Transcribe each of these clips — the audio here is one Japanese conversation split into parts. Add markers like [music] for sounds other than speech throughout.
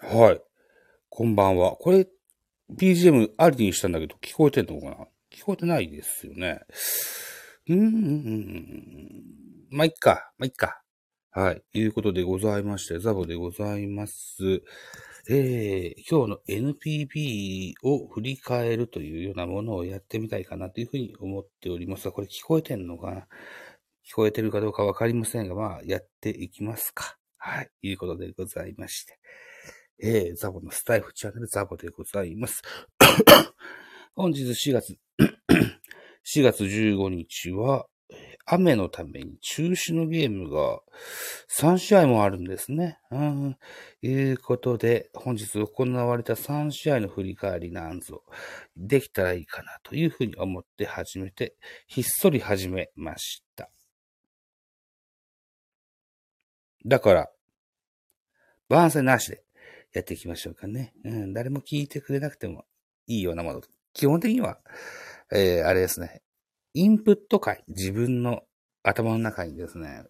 はい。こんばんは。これ、BGM ありにしたんだけど、聞こえてんのかな？聞こえてないですよね。うーん。まあ、いっか。まあ、いっか。はい。いうことでございまして、ザボでございます。えー、今日の NPB を振り返るというようなものをやってみたいかなというふうに思っておりますが、これ聞こえてんのかな？聞こえてるかどうかわかりませんが、まあ、やっていきますか。はい。いうことでございまして。えー、ザボのスタイフチャンネルザボでございます。[coughs] 本日4月、[coughs] 4月15日は、雨のために中止のゲームが3試合もあるんですね。うん。いうことで、本日行われた3試合の振り返りなんぞ、できたらいいかなというふうに思って始めて、ひっそり始めました。だから、番宣なしでやっていきましょうかね。うん、誰も聞いてくれなくてもいいようなもの。基本的には、えー、あれですね。インプット回、自分の頭の中にですね、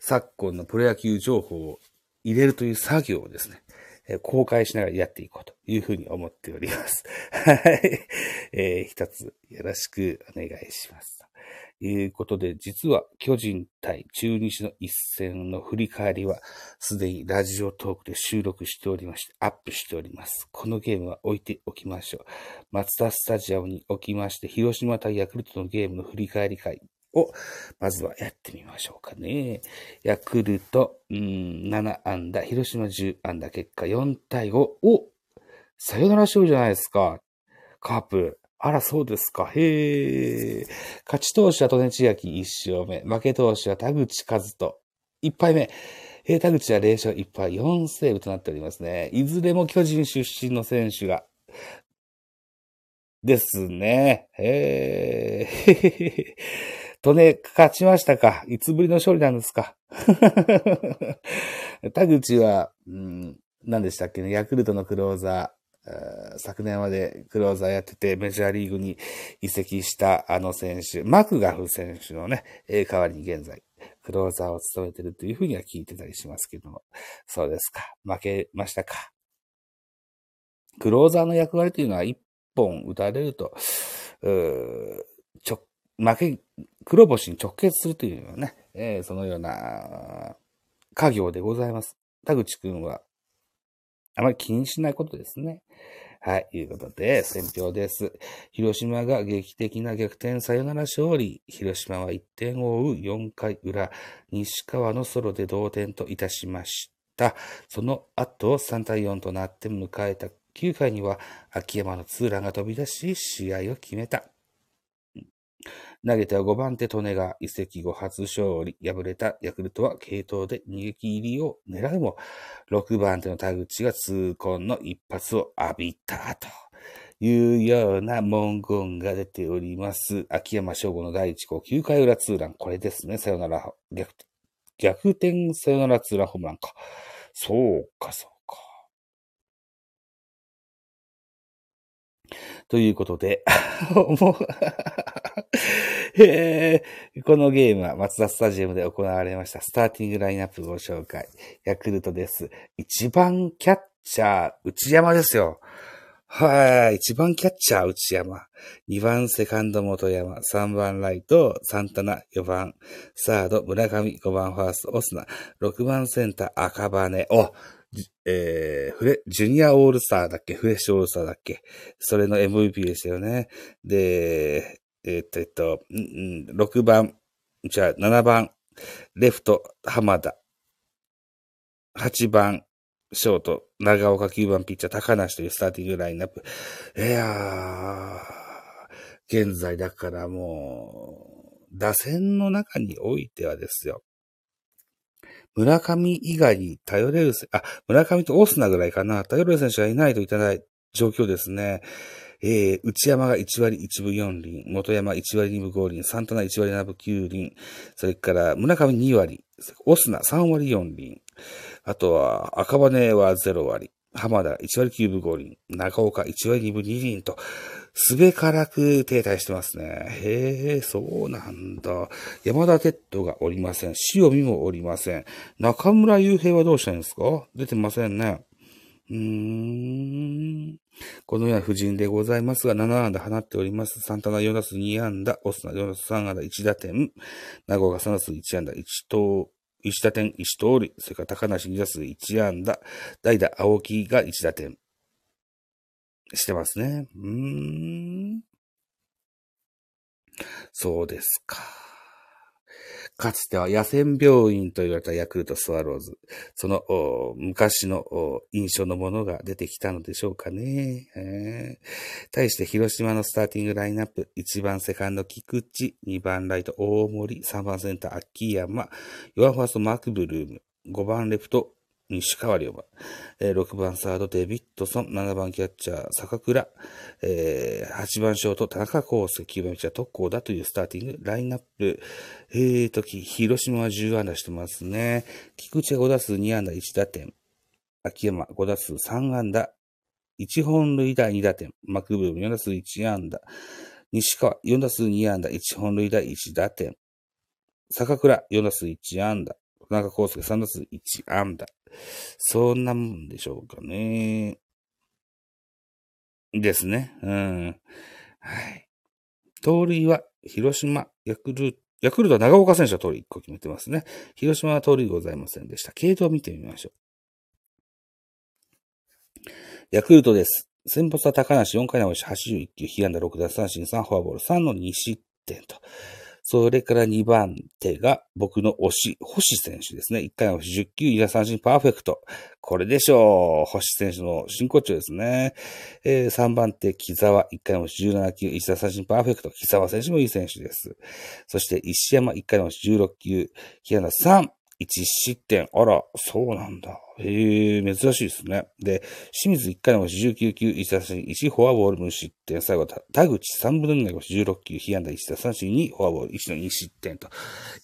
昨今のプロ野球情報を入れるという作業をですね、え公開しながらやっていこうというふうに思っております。[laughs] はい。えー一つよろしくお願いします。ということで、実は巨人対中日の一戦の振り返りは、すでにラジオトークで収録しておりまして、アップしております。このゲームは置いておきましょう。松田スタジアムに置きまして、広島対ヤクルトのゲームの振り返り会を、まずはやってみましょうかね。ヤクルト、うん、7安打、広島10安打、結果4対5。おさよなら勝利じゃないですか。カープ。あら、そうですか。へえ。勝ち投手は利根千秋1勝目。負け投手は田口和人1敗目。えー田口は0勝1敗4セーブとなっておりますね。いずれも巨人出身の選手が。ですね。へえ。[laughs] 利根勝ちましたか？いつぶりの勝利なんですか？[laughs] 田口は、うん、何でしたっけね、ヤクルトのクローザー。昨年までクローザーやっててメジャーリーグに移籍したあの選手、マクガフ選手のね、代わりに現在、クローザーを務めてるというふうには聞いてたりしますけども。そうですか。負けましたか。クローザーの役割というのは一本打たれると、ちょ、負け、黒星に直結するというのはね、えーそのような家業でございます。田口くんは、あまり気にしないことですね。はい、いうことで、選票です。広島が劇的な逆転サヨナラ勝利。広島は1点を追う4回裏、西川のソロで同点といたしました。その後、3対4となって迎えた9回には、秋山のツーランが飛び出し、試合を決めた。投げては5番手利根が移籍後初勝利。敗れたヤクルトは継投で逃げ切りを狙うも、6番手の田口が痛恨の一発を浴びたというような文言が出ております。秋山翔吾の第1号9回裏ツーラン。これですね。さよなら逆、逆転さよならツーランホームランか。そうか、そうか。ということで、[laughs] もうえーこのゲームは松田スタジアムで行われましたスターティングラインナップご紹介。ヤクルトです。一番キャッチャー、内山ですよ。はい。一番キャッチャー、内山。二番セカンド、元山。三番ライト、サンタナ。四番、サード、村上。五番ファースト、オスナ。六番センター、赤羽。お、えー、フレ、ジュニアオールスターだっけ？フレッシュオールスターだっけ？それの MVP でしたよね。で、えっと、えっと、6番、じゃあ7番、レフト、浜田。8番、ショート、長岡9番ピッチャー、高梨というスターティングラインナップ。いやー、現在だからもう、打線の中においてはですよ。村上以外に頼れる、あ、村上とオスナぐらいかな。頼れる選手がいないといけない状況ですね。えー、内山が1割1分4厘、元山1割2分5厘、サンタナ1割7分9厘、それから村上2割、オスナ3割4厘、あとは赤羽は0割、浜田1割9分5厘、中岡1割2分2厘と、すべからく停滞してますね。へえ、そうなんだ。山田哲人がおりません。塩見もおりません。中村雄平はどうしたんですか？出てませんね。うーん。このような布陣でございますが、7安打放っております。サンタナ4打数2安打、オスナ4打数3安打1打点、名護が3打数1安打1投、1打点1盗塁、それから高梨2打数1安打、代打青木が1打点。してますね。うーん。そうですか。かつては野戦病院と言われたヤクルトスワローズ。その昔の印象のものが出てきたのでしょうかね。対して広島のスターティングラインナップ。1番セカンド菊池、2番ライト大森、3番センター秋山、4番ファーストマークブルーム、5番レフト西川龍馬、えー、6番サードデビッドソン、7番キャッチャー坂倉、えー、8番ショート田中康介、9番ピッチャー特攻だというスターティングラインナップ。えーとき、広島は10安打してますね。菊池が5打数2安打1打点。秋山5打数3安打。1本塁打2打点。マクブーム4打数1安打。西川4打数2安打。1本塁打1打点。坂倉4打数1安打。中康介3打数1安打。そんなもんでしょうかね。ですね。うん。はい。盗塁は、広島、ヤクルト、ヤクルトは長岡選手は盗塁1個決めてますね。広島は盗塁ございませんでした。系統を見てみましょう。ヤクルトです。先発は高梨4回直し81球、被安打6奪三振3フォアボール3の2失点と。それから2番手が僕の推し、星選手ですね。1回の10球、2打三振パーフェクト。これでしょう。星選手の真骨頂ですね。えー、3番手、木沢、1回の17球、1打三振パーフェクト。木沢選手もいい選手です。そして石山、1回の16球、平野3、1失点。あら、そうなんだ。へえ、珍しいですね。で、清水1回の19球、1打三振、1フォアボール無失点。最後、田口3分の2の16球、被安打1打三振、2フォアボール、1の2失点と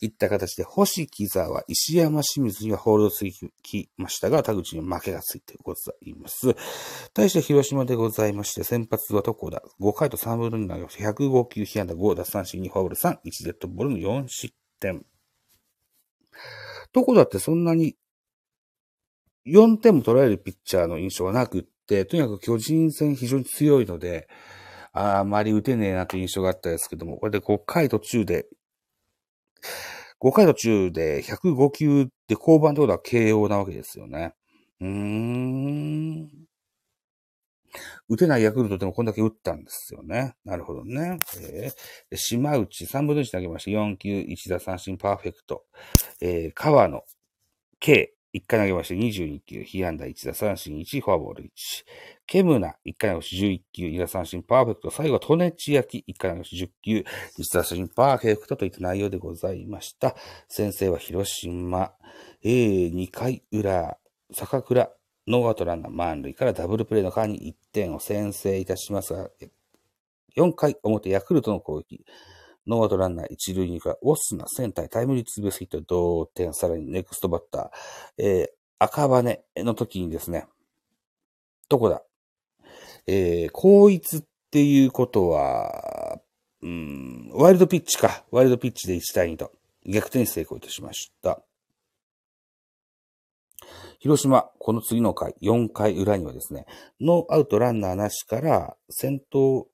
いった形で、星木沢、石山清水にはホールドつきましたが、田口に負けがついてございます。対して広島でございまして、先発はどこだ ?5 回と3分の2の105球、被安打5打三振、2フォアボール3、1デッドボールの4失点。どこだってそんなに4点も取られるピッチャーの印象はなくって、とにかく巨人戦非常に強いので、あまり打てねえなという印象があったんですけども、これで5回途中で、5回途中で105球で降板ってことは KO なわけですよね。うーん。打てないヤクルトでもこんだけ打ったんですよね。なるほどね。えー、島内3分の1投げました。4球1打三振パーフェクト。えー、川野 K 1回投げまして22球、被安打1打三振1、フォアボール1。ケムナ、1回投げまして11球、2打三振パーフェクト。最後はトネチ焼き、1回投げまして10球、1奪三振パーフェクトといった内容でございました。先制は広島、えー、2回裏、坂倉、ノーアウトランナー満塁からダブルプレーの間に1点を先制いたしますが、4回表ヤクルトの攻撃。ノーアウトランナー一塁二塁、オスナ、センター、タイムリーツーベースヒット、同点、さらにネクストバッター、えー、赤羽の時にですね、どこだ？えー、後逸っていうことは、うん、ワイルドピッチか。ワイルドピッチで1対2と逆転成功いたしました。広島、この次の回、4回裏にはですね、ノーアウトランナーなしから、先頭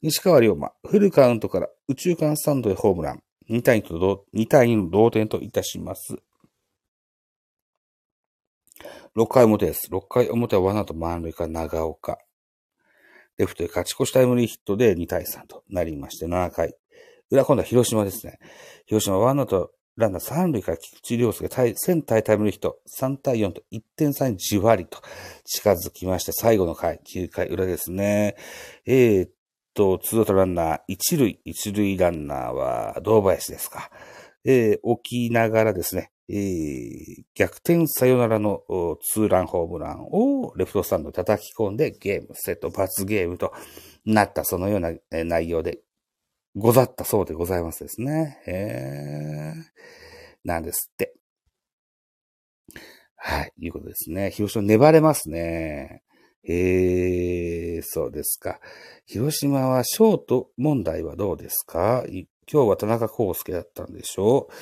西川龍馬、フルカウントから宇宙間スタンドでホームラン。2対2と2対2の同点といたします。6回表です。6回表はワナと満塁から長岡。レフトで勝ち越しタイムリーヒットで2対3となりまして、7回。裏今度は広島ですね。広島ワンアウトランナー3塁から菊池涼介センタータイムリーヒット3対4と1点差にじわりと近づきまして、最後の回、9回裏ですね。えー、と、ツーアウトランナー、一塁、一塁ランナーは、堂林ですか。えー、置きながらですね、えー、逆転サヨナラのツーランホームランをレフトスタンド叩き込んでゲーム、セット、罰ゲームとなった、そのような内容でござったそうでございますですね。へえ、なんですって。はい、いうことですね。広島粘れますね。へえー、そうですか。広島はショート問題はどうですか？今日は田中康介だったんでしょう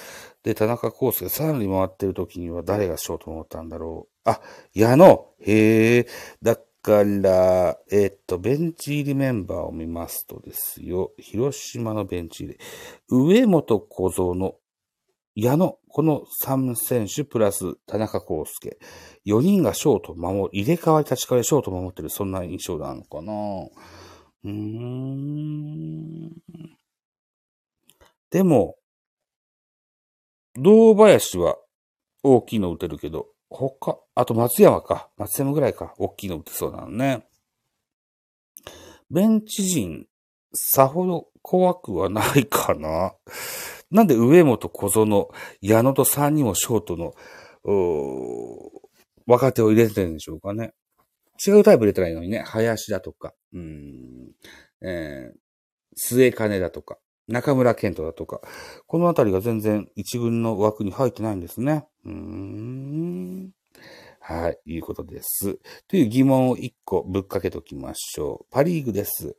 で、田中康介三塁回ってる時には誰がショートを持ったんだろうあ、矢野へえ、だから、えっと、ベンチ入りメンバーを見ますとですよ、広島のベンチ入り、上本小僧の矢野、この3選手プラス田中康介。4人がショート守り、入れ替わり立ち替わりショート守ってる、そんな印象なのかなうーん。でも、堂林は大きいの打てるけど、他、あと松山か。松山ぐらいか。大きいの打てそうなのね。ベンチ陣、さほど怖くはないかな。なんで上本小園、矢野と3人もショートの、若手を入れてるんでしょうかね。違うタイプ入れたらいいのにね。林だとか、うん、えー、末金だとか、中村健人だとか、このあたりが全然一軍の枠に入ってないんですね。うーん。はい、いうことです。という疑問を一個ぶっかけときましょう。パリーグです。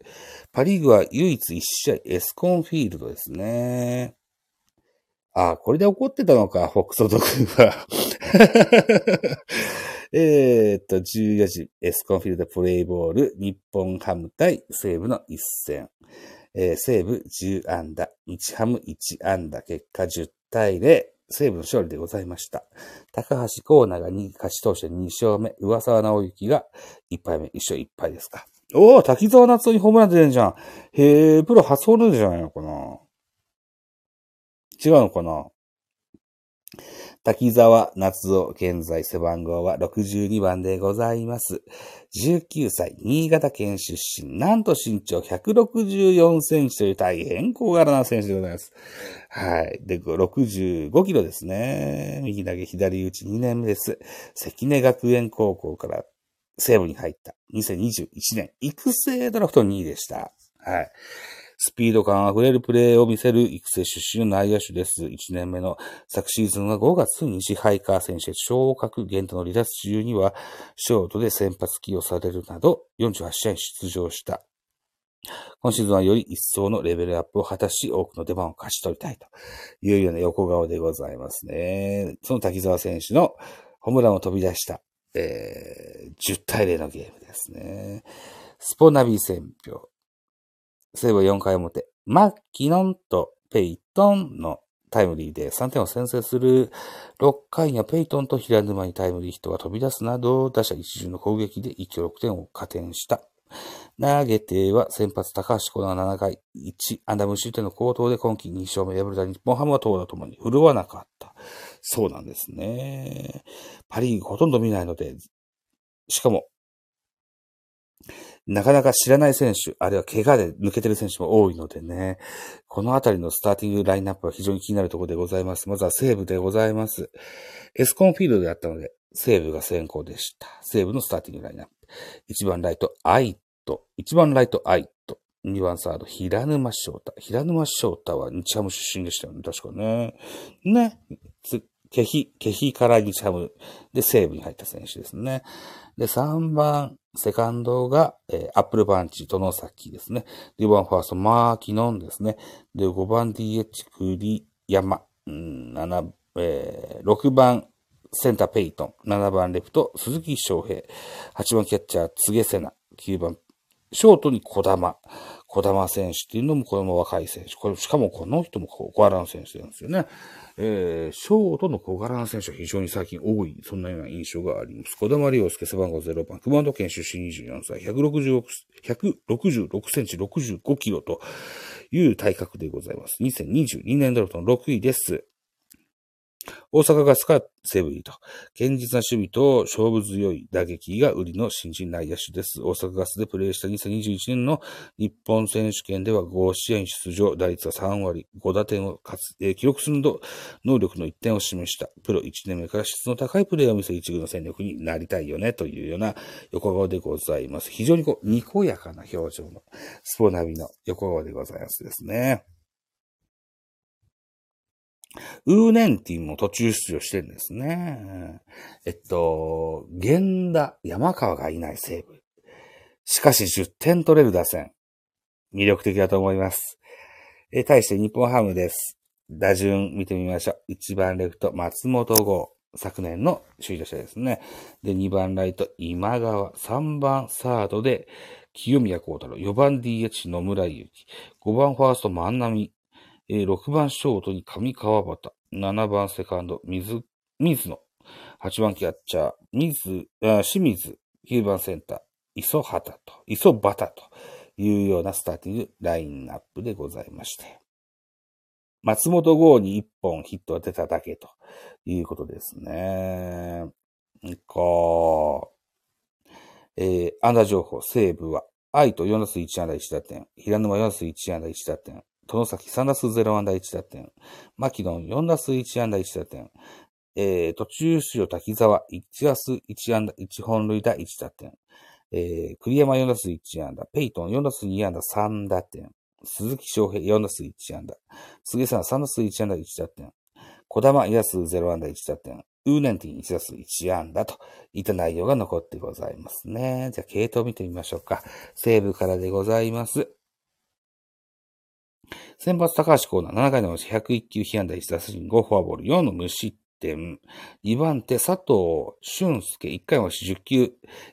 パリーグは唯一一試合エスコンフィールドですね。ああ、これで怒ってたのか、フォックソド君は。[laughs] えっと、14時、エスコンフィールドプレイボール、日本ハム対西武の一戦。えー、西武10安打、日ハム1安打、結果10対0、西武の勝利でございました。高橋コーナーが2勝ち投手2勝目、上沢直之が1敗目、1勝1敗ですか。おお、滝沢夏にホームラン出るじゃん。へえ、プロ初ホールじゃないのかな。違うのかな滝沢夏夫、現在背番号は62番でございます。19歳、新潟県出身、なんと身長164センチという大変小柄な選手でございます。はい。で、65キロですね。右投げ左打ち2年目です。関根学園高校から西部に入った2021年、育成ドラフト2位でした。はい。スピード感溢れるプレーを見せる育成出身の内野手です。1年目の昨シーズンは5月に支配下選手昇格限度の離脱中にはショートで先発起用されるなど48試合出場した。今シーズンはより一層のレベルアップを果たし、多くの出番を勝ち取りたいというような横顔でございますね。その滝沢選手のホームランを飛び出した、えー、10対0のゲームですね。スポナビ戦表。西武4回表、マッキノンとペイトンのタイムリーで3点を先制する6回にはペイトンと平沼にタイムリーヒットが飛び出すなど、打者一巡の攻撃で一挙6点を加点した。投げては先発高橋コーナ7回、1アンダムシュートの高騰で今季2勝目敗れた日本ハムは投打ともに振るわなかった。そうなんですね。パリーグほとんど見ないので、しかもなかなか知らない選手、あるいは怪我で抜けてる選手も多いのでね、このあたりのスターティングラインナップは非常に気になるところでございます。まずは西武でございます。エスコンフィールドであったので、西武が先行でした。西武のスターティングラインナップ。1番ライト、アイト。1番ライト、アイト。2番サード、平沼翔太。平沼翔太は日ハム出身でしたよね、確かね。ね。ケヒ、ケヒから日ハムで西武に入った選手ですね。で、3番、セカンドが、えー、アップルバンチ、殿崎ですね。4番ファースト、マーキノンですね。で、5番 DH、栗山。うん、7、えー、6番、センターペイトン。7番レフト、鈴木翔平。8番キャッチャー、柘植瀬名。9番、ショートに小玉。小玉選手っていうのもこれも若い選手。これ、しかもこの人も小柄な選手なんですよね。えー、ショートの小柄な選手は非常に最近多い、そんなような印象があります。小玉良介背番号0番、熊本県出身24歳、166、166センチ65キロという体格でございます。2022年ドラフトの6位です。大阪ガスか西武リーと。堅実な守備と勝負強い打撃が売りの新人内野手です。大阪ガスでプレーした2021年の日本選手権では5試合に出場、打率は3割、5打点を記録するど能力の一点を示した。プロ1年目から質の高いプレーを見せ一軍の戦力になりたいよね、というような横顔でございます。非常にこう、にこやかな表情のスポナビの横顔でございますですね。ウーネンティンも途中出場してるんですね。えっと、源田、山川がいない西武。しかし10点取れる打線。魅力的だと思います。え、対して日本ハムです。打順見てみましょう。1番レフト、松本剛。昨年の首位打者ですね。で、2番ライト、今川。3番サードで、清宮幸太郎。4番 DH、野村祐希。5番ファースト、万波。えー、6番ショートに上川端。7番セカンド、水、水野。8番キャッチャー、水、あ清水。9番センター、磯畑と、磯畑というようなスターティングラインナップでございまして。松本剛に1本ヒットが出ただけということですね。こう、えー、アンダー情報、西武は、愛と4打数1安打1打点、平沼4打数1安打1打点、殿崎3打数0安打1打点、牧野4打数1安打1打点、えー、途中出場滝沢。1打数1安打1本塁打1打点、えー、栗山4打数1安打、ペイトン4打数2安打3打点、鈴木翔平4打数1安打、杉さん3打数1安打1打点、小玉4打数0安打1打点、ウーネンティン1打数1安打といった内容が残ってございますね。じゃあ、系統を見てみましょうか。西部からでございます。先発高橋コーナー7回のうち101球被安打1打数5フォアボール4の無失点。2番手佐藤俊介1回のうち10球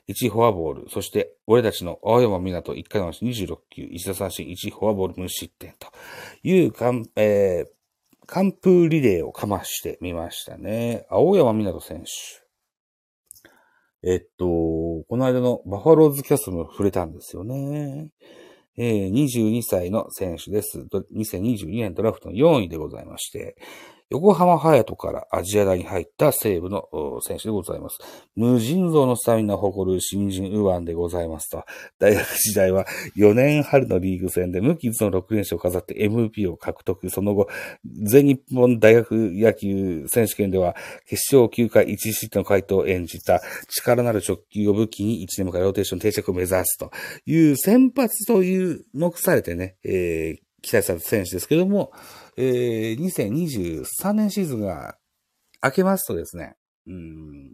1フォアボール。そして俺たちの青山港1回のうち26球1打三振1フォアボール無失点という、えー、完封リレーをかましてみましたね。青山湊選手。えっと、この間のバファローズキャストも触れたんですよね。え、22歳の選手です。2022年ドラフトの4位でございまして、横浜隼人からアジア大に入った西部の選手でございます。無尽蔵のスタミナを誇る新人右腕でございますと。大学時代は4年春のリーグ戦で無傷の6連勝を飾って MVP を獲得。その後、全日本大学野球選手権では決勝9回1失点の回答を演じた力なる直球を武器に1年目からローテーション定着を目指すという先発という目されてね、えー、期待された選手ですけども、えー、2023年シーズンが明けますとですね、うん、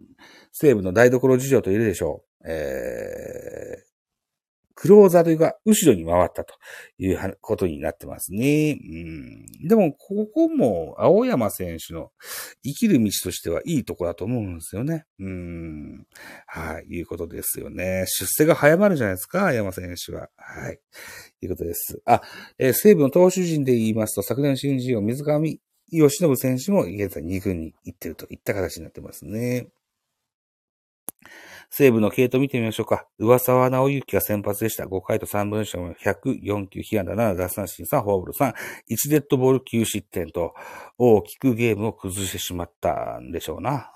西部の台所事情と言えるでしょう。え、クローザーが後ろに回ったということになってますね。うん、でも、ここも青山選手の生きる道としてはいいとこだと思うんですよね。うん。はい、いうことですよね。出世が早まるじゃないですか、青山選手は。はい。いうことです。あ、えー、西武の投手陣で言いますと、昨年新人王水上義信選手も現在2軍に行ってるといった形になってますね。西武の系統見てみましょうか。上沢直之が先発でした。5回と3分の104球、被安打7、奪三振3、フォアボール3、1デッドボール9失点と、大きくゲームを崩してしまったんでしょうな。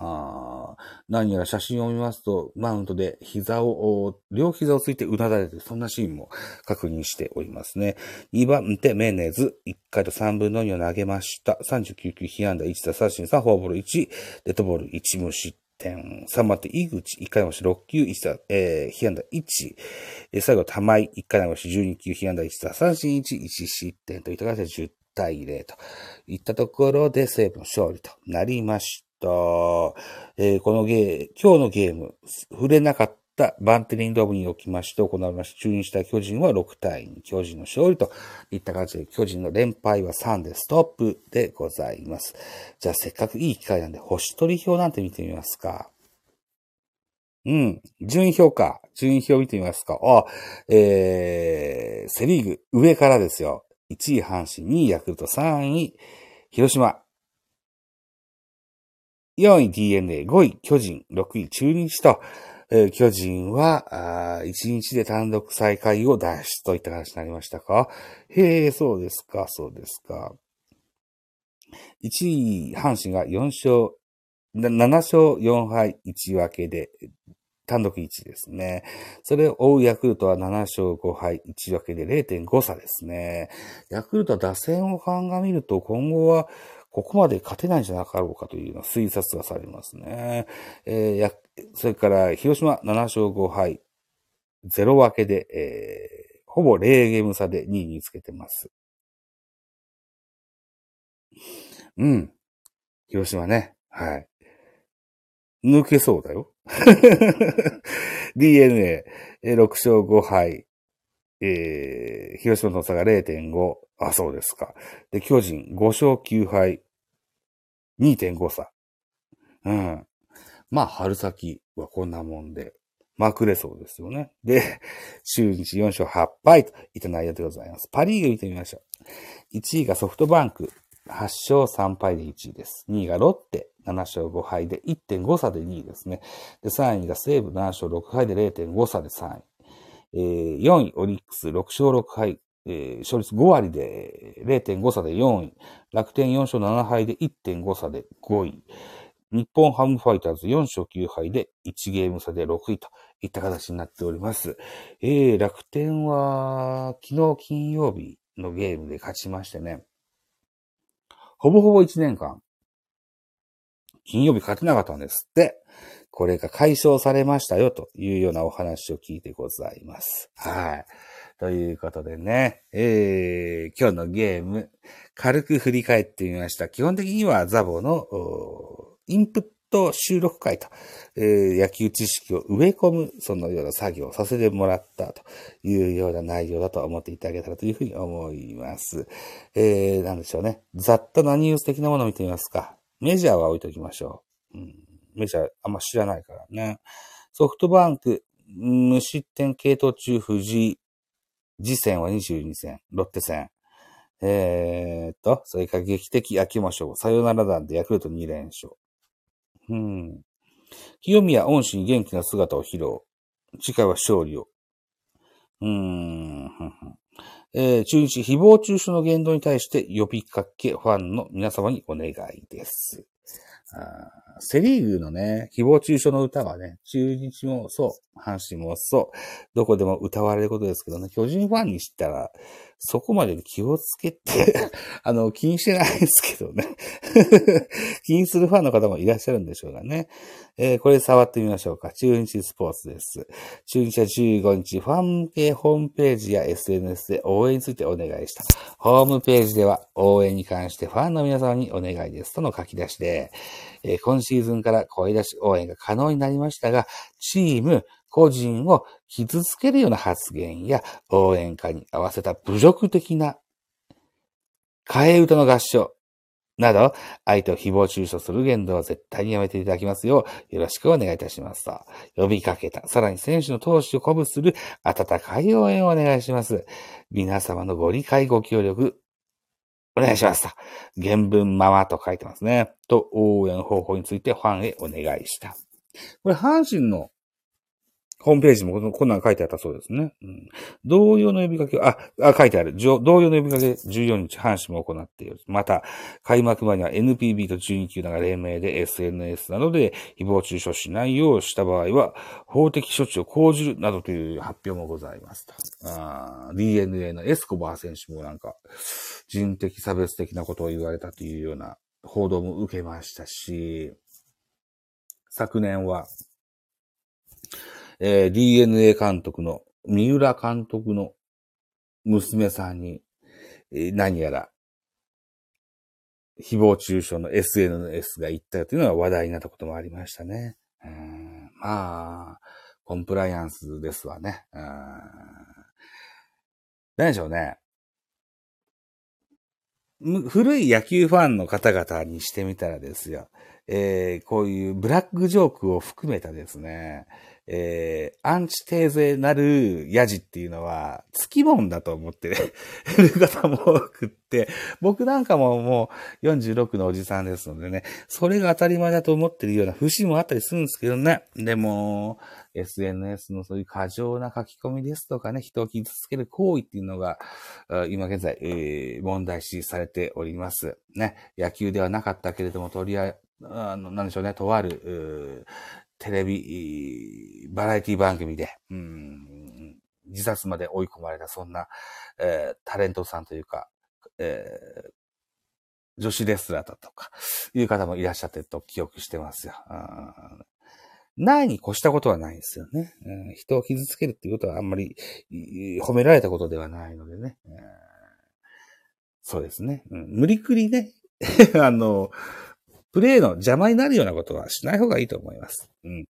何やら写真を見ますと、マウントで膝を、両膝をついてうなだれてるそんなシーンも確認しておりますね。2番手、メネズ。1回と3分の2を投げました。39球、被安打1、奪三振3、フォアボール1、デッドボール1無失点。3番手、井口、1回のし6球、1打、えー、被安打1。え最後、玉井、1回のし12球、被安打1打、三振1、1失点といった形で10対0といったところで西武の勝利となりました。えー、このゲー、今日のゲーム、触れなかったバンテリンドームにおきまして行われました。中日した巨人は6対2、巨人の勝利といった形で、巨人の連敗は3でストップでございます。じゃあせっかくいい機会なんで、星取り表なんて見てみますか。うん。順位表か。順位表見てみますか。あ、えー、セリーグ、上からですよ。1位阪神、2位ヤクルト、3位広島。4位 DNA、5位巨人、6位中日と、えー、巨人は、1日で単独再開を脱出といった話になりましたか？へえ、そうですか、そうですか。1位、阪神が4勝、7勝4敗1分けで、単独1位ですね。それを追うヤクルトは7勝5敗1分けで0.5差ですね。ヤクルトは打線を鑑みると今後はここまで勝てないんじゃなかろうかというのは推察がされますね。えー、それから、広島7勝5敗、0分けで、えー、ほぼ0ゲーム差で2位につけてます。うん。広島ね。はい。抜けそうだよ。[laughs] DNA、6勝5敗。えー、広島の差が0.5。あ、そうですか。で、巨人5勝9敗、2.5差。うん。まあ、春先はこんなもんで、まくれそうですよね。で、中日4勝8敗といった内容でございます。パリーグ見てみましょう。1位がソフトバンク、8勝3敗で1位です。2位がロッテ、7勝5敗で1.5差で2位ですね。で、3位が西武7勝6敗で0.5差で3位。えー、4位、オリックス6勝6敗、えー、勝率5割で0.5差で4位。楽天4勝7敗で1.5差で5位。日本ハムファイターズ4勝9敗で1ゲーム差で6位といった形になっております。えー、楽天は昨日金曜日のゲームで勝ちましてね。ほぼほぼ1年間、金曜日勝てなかったんですって。これが解消されましたよというようなお話を聞いてございます。はい。ということでね、えー、今日のゲーム、軽く振り返ってみました。基本的にはザボの、インプット収録会と、えー、野球知識を植え込む、そのような作業をさせてもらったというような内容だと思っていただけたらというふうに思います。えー、なんでしょうね。ざっと何ニュース的なものを見てみますか。メジャーは置いときましょう。うん、メジャーあんま知らないからね。ソフトバンク、無失点系統中藤井、次戦は22戦、ロッテ戦。えー、っと、それから劇的秋ましょう。さよなら弾でヤクルト2連勝。うん。清宮恩師に元気な姿を披露。次回は勝利を。うん。えー、中日、誹謗中傷の言動に対して呼びかけ、ファンの皆様にお願いです。あセリーグのね、誹謗中傷の歌はね、中日もそう、阪神もそう、どこでも歌われることですけどね、巨人ファンにしたら、そこまで気をつけて [laughs] あの、気にしてないですけどね [laughs] 気にするファンの方もいらっしゃるんでしょうがね。えー、これ触ってみましょうか。中日スポーツです。中日は15日、ファン系ホームページや SNS で応援についてお願いした。ホームページでは応援に関してファンの皆様にお願いですとの書き出しで、えー、今シーズンから声出し応援が可能になりましたが、チーム、個人を傷つけるような発言や応援歌に合わせた侮辱的な替え歌の合唱など、相手を誹謗中傷する言動は絶対にやめていただきますよう、よろしくお願いいたしますと、呼びかけた。さらに選手の闘志を鼓舞する温かい応援をお願いします。皆様のご理解ご協力、お願いしますと。原文ままと書いてますね。と、応援方法についてファンへお願いした。これ、阪神のホームページもこんなん書いてあったそうですね。うん、同様の呼びかけあ、あ、書いてある。同様の呼びかけ14日、阪神も行っている。また、開幕前には NPB と12球団が連名で SNS などで誹謗中傷しないようした場合は、法的処置を講じるなどという発表もございますと。DNA のエスコバー選手もなんか、人的差別的なことを言われたというような報道も受けましたし、昨年は、えー、DNA 監督の、三浦監督の娘さんに、えー、何やら、誹謗中傷の SNS が言ったというのが話題になったこともありましたね。うんまあ、コンプライアンスですわね。何でしょうね。古い野球ファンの方々にしてみたらですよ。えー、こういうブラックジョークを含めたですね、えー、アンチテーゼなるヤジっていうのは、つきもんだと思って [laughs] る方も多くって、僕なんかももう46のおじさんですのでね、それが当たり前だと思ってるような節もあったりするんですけどね。でも、SNS のそういう過剰な書き込みですとかね、人を傷つける行為っていうのが、今現在、えー、問題視されております。ね、野球ではなかったけれども、とりあえず、あの、なんでしょうね、とある、テレビ、バラエティ番組で、うん、自殺まで追い込まれた、そんな、えー、タレントさんというか、えー、女子レスラーだとか、いう方もいらっしゃってると記憶してますよ。ないに越したことはないんですよね、うん。人を傷つけるっていうことはあんまり褒められたことではないのでね。そうですね。うん、無理くりね、[laughs] あの、プレイの邪魔になるようなことはしない方がいいと思います。うん。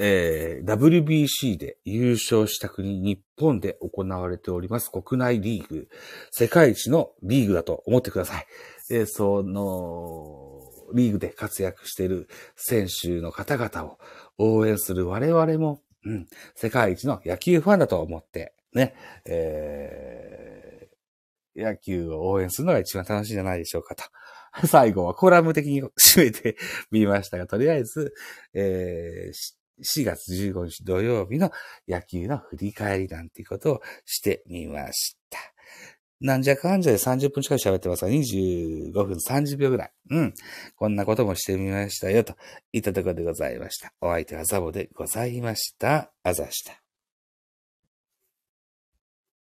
えー、WBC で優勝した国、日本で行われております国内リーグ、世界一のリーグだと思ってください。えー、その、リーグで活躍している選手の方々を応援する我々も、うん、世界一の野球ファンだと思って、ね、えー、野球を応援するのが一番楽しいんじゃないでしょうかと。[laughs] 最後はコラム的に締めてみましたが、とりあえず、えー、4月15日土曜日の野球の振り返りなんていうことをしてみました。なんじゃかんじゃで30分近く喋ってますが、25分30秒ぐらい。うん。こんなこともしてみましたよ、といったところでございました。お相手はザボでございました。あざした。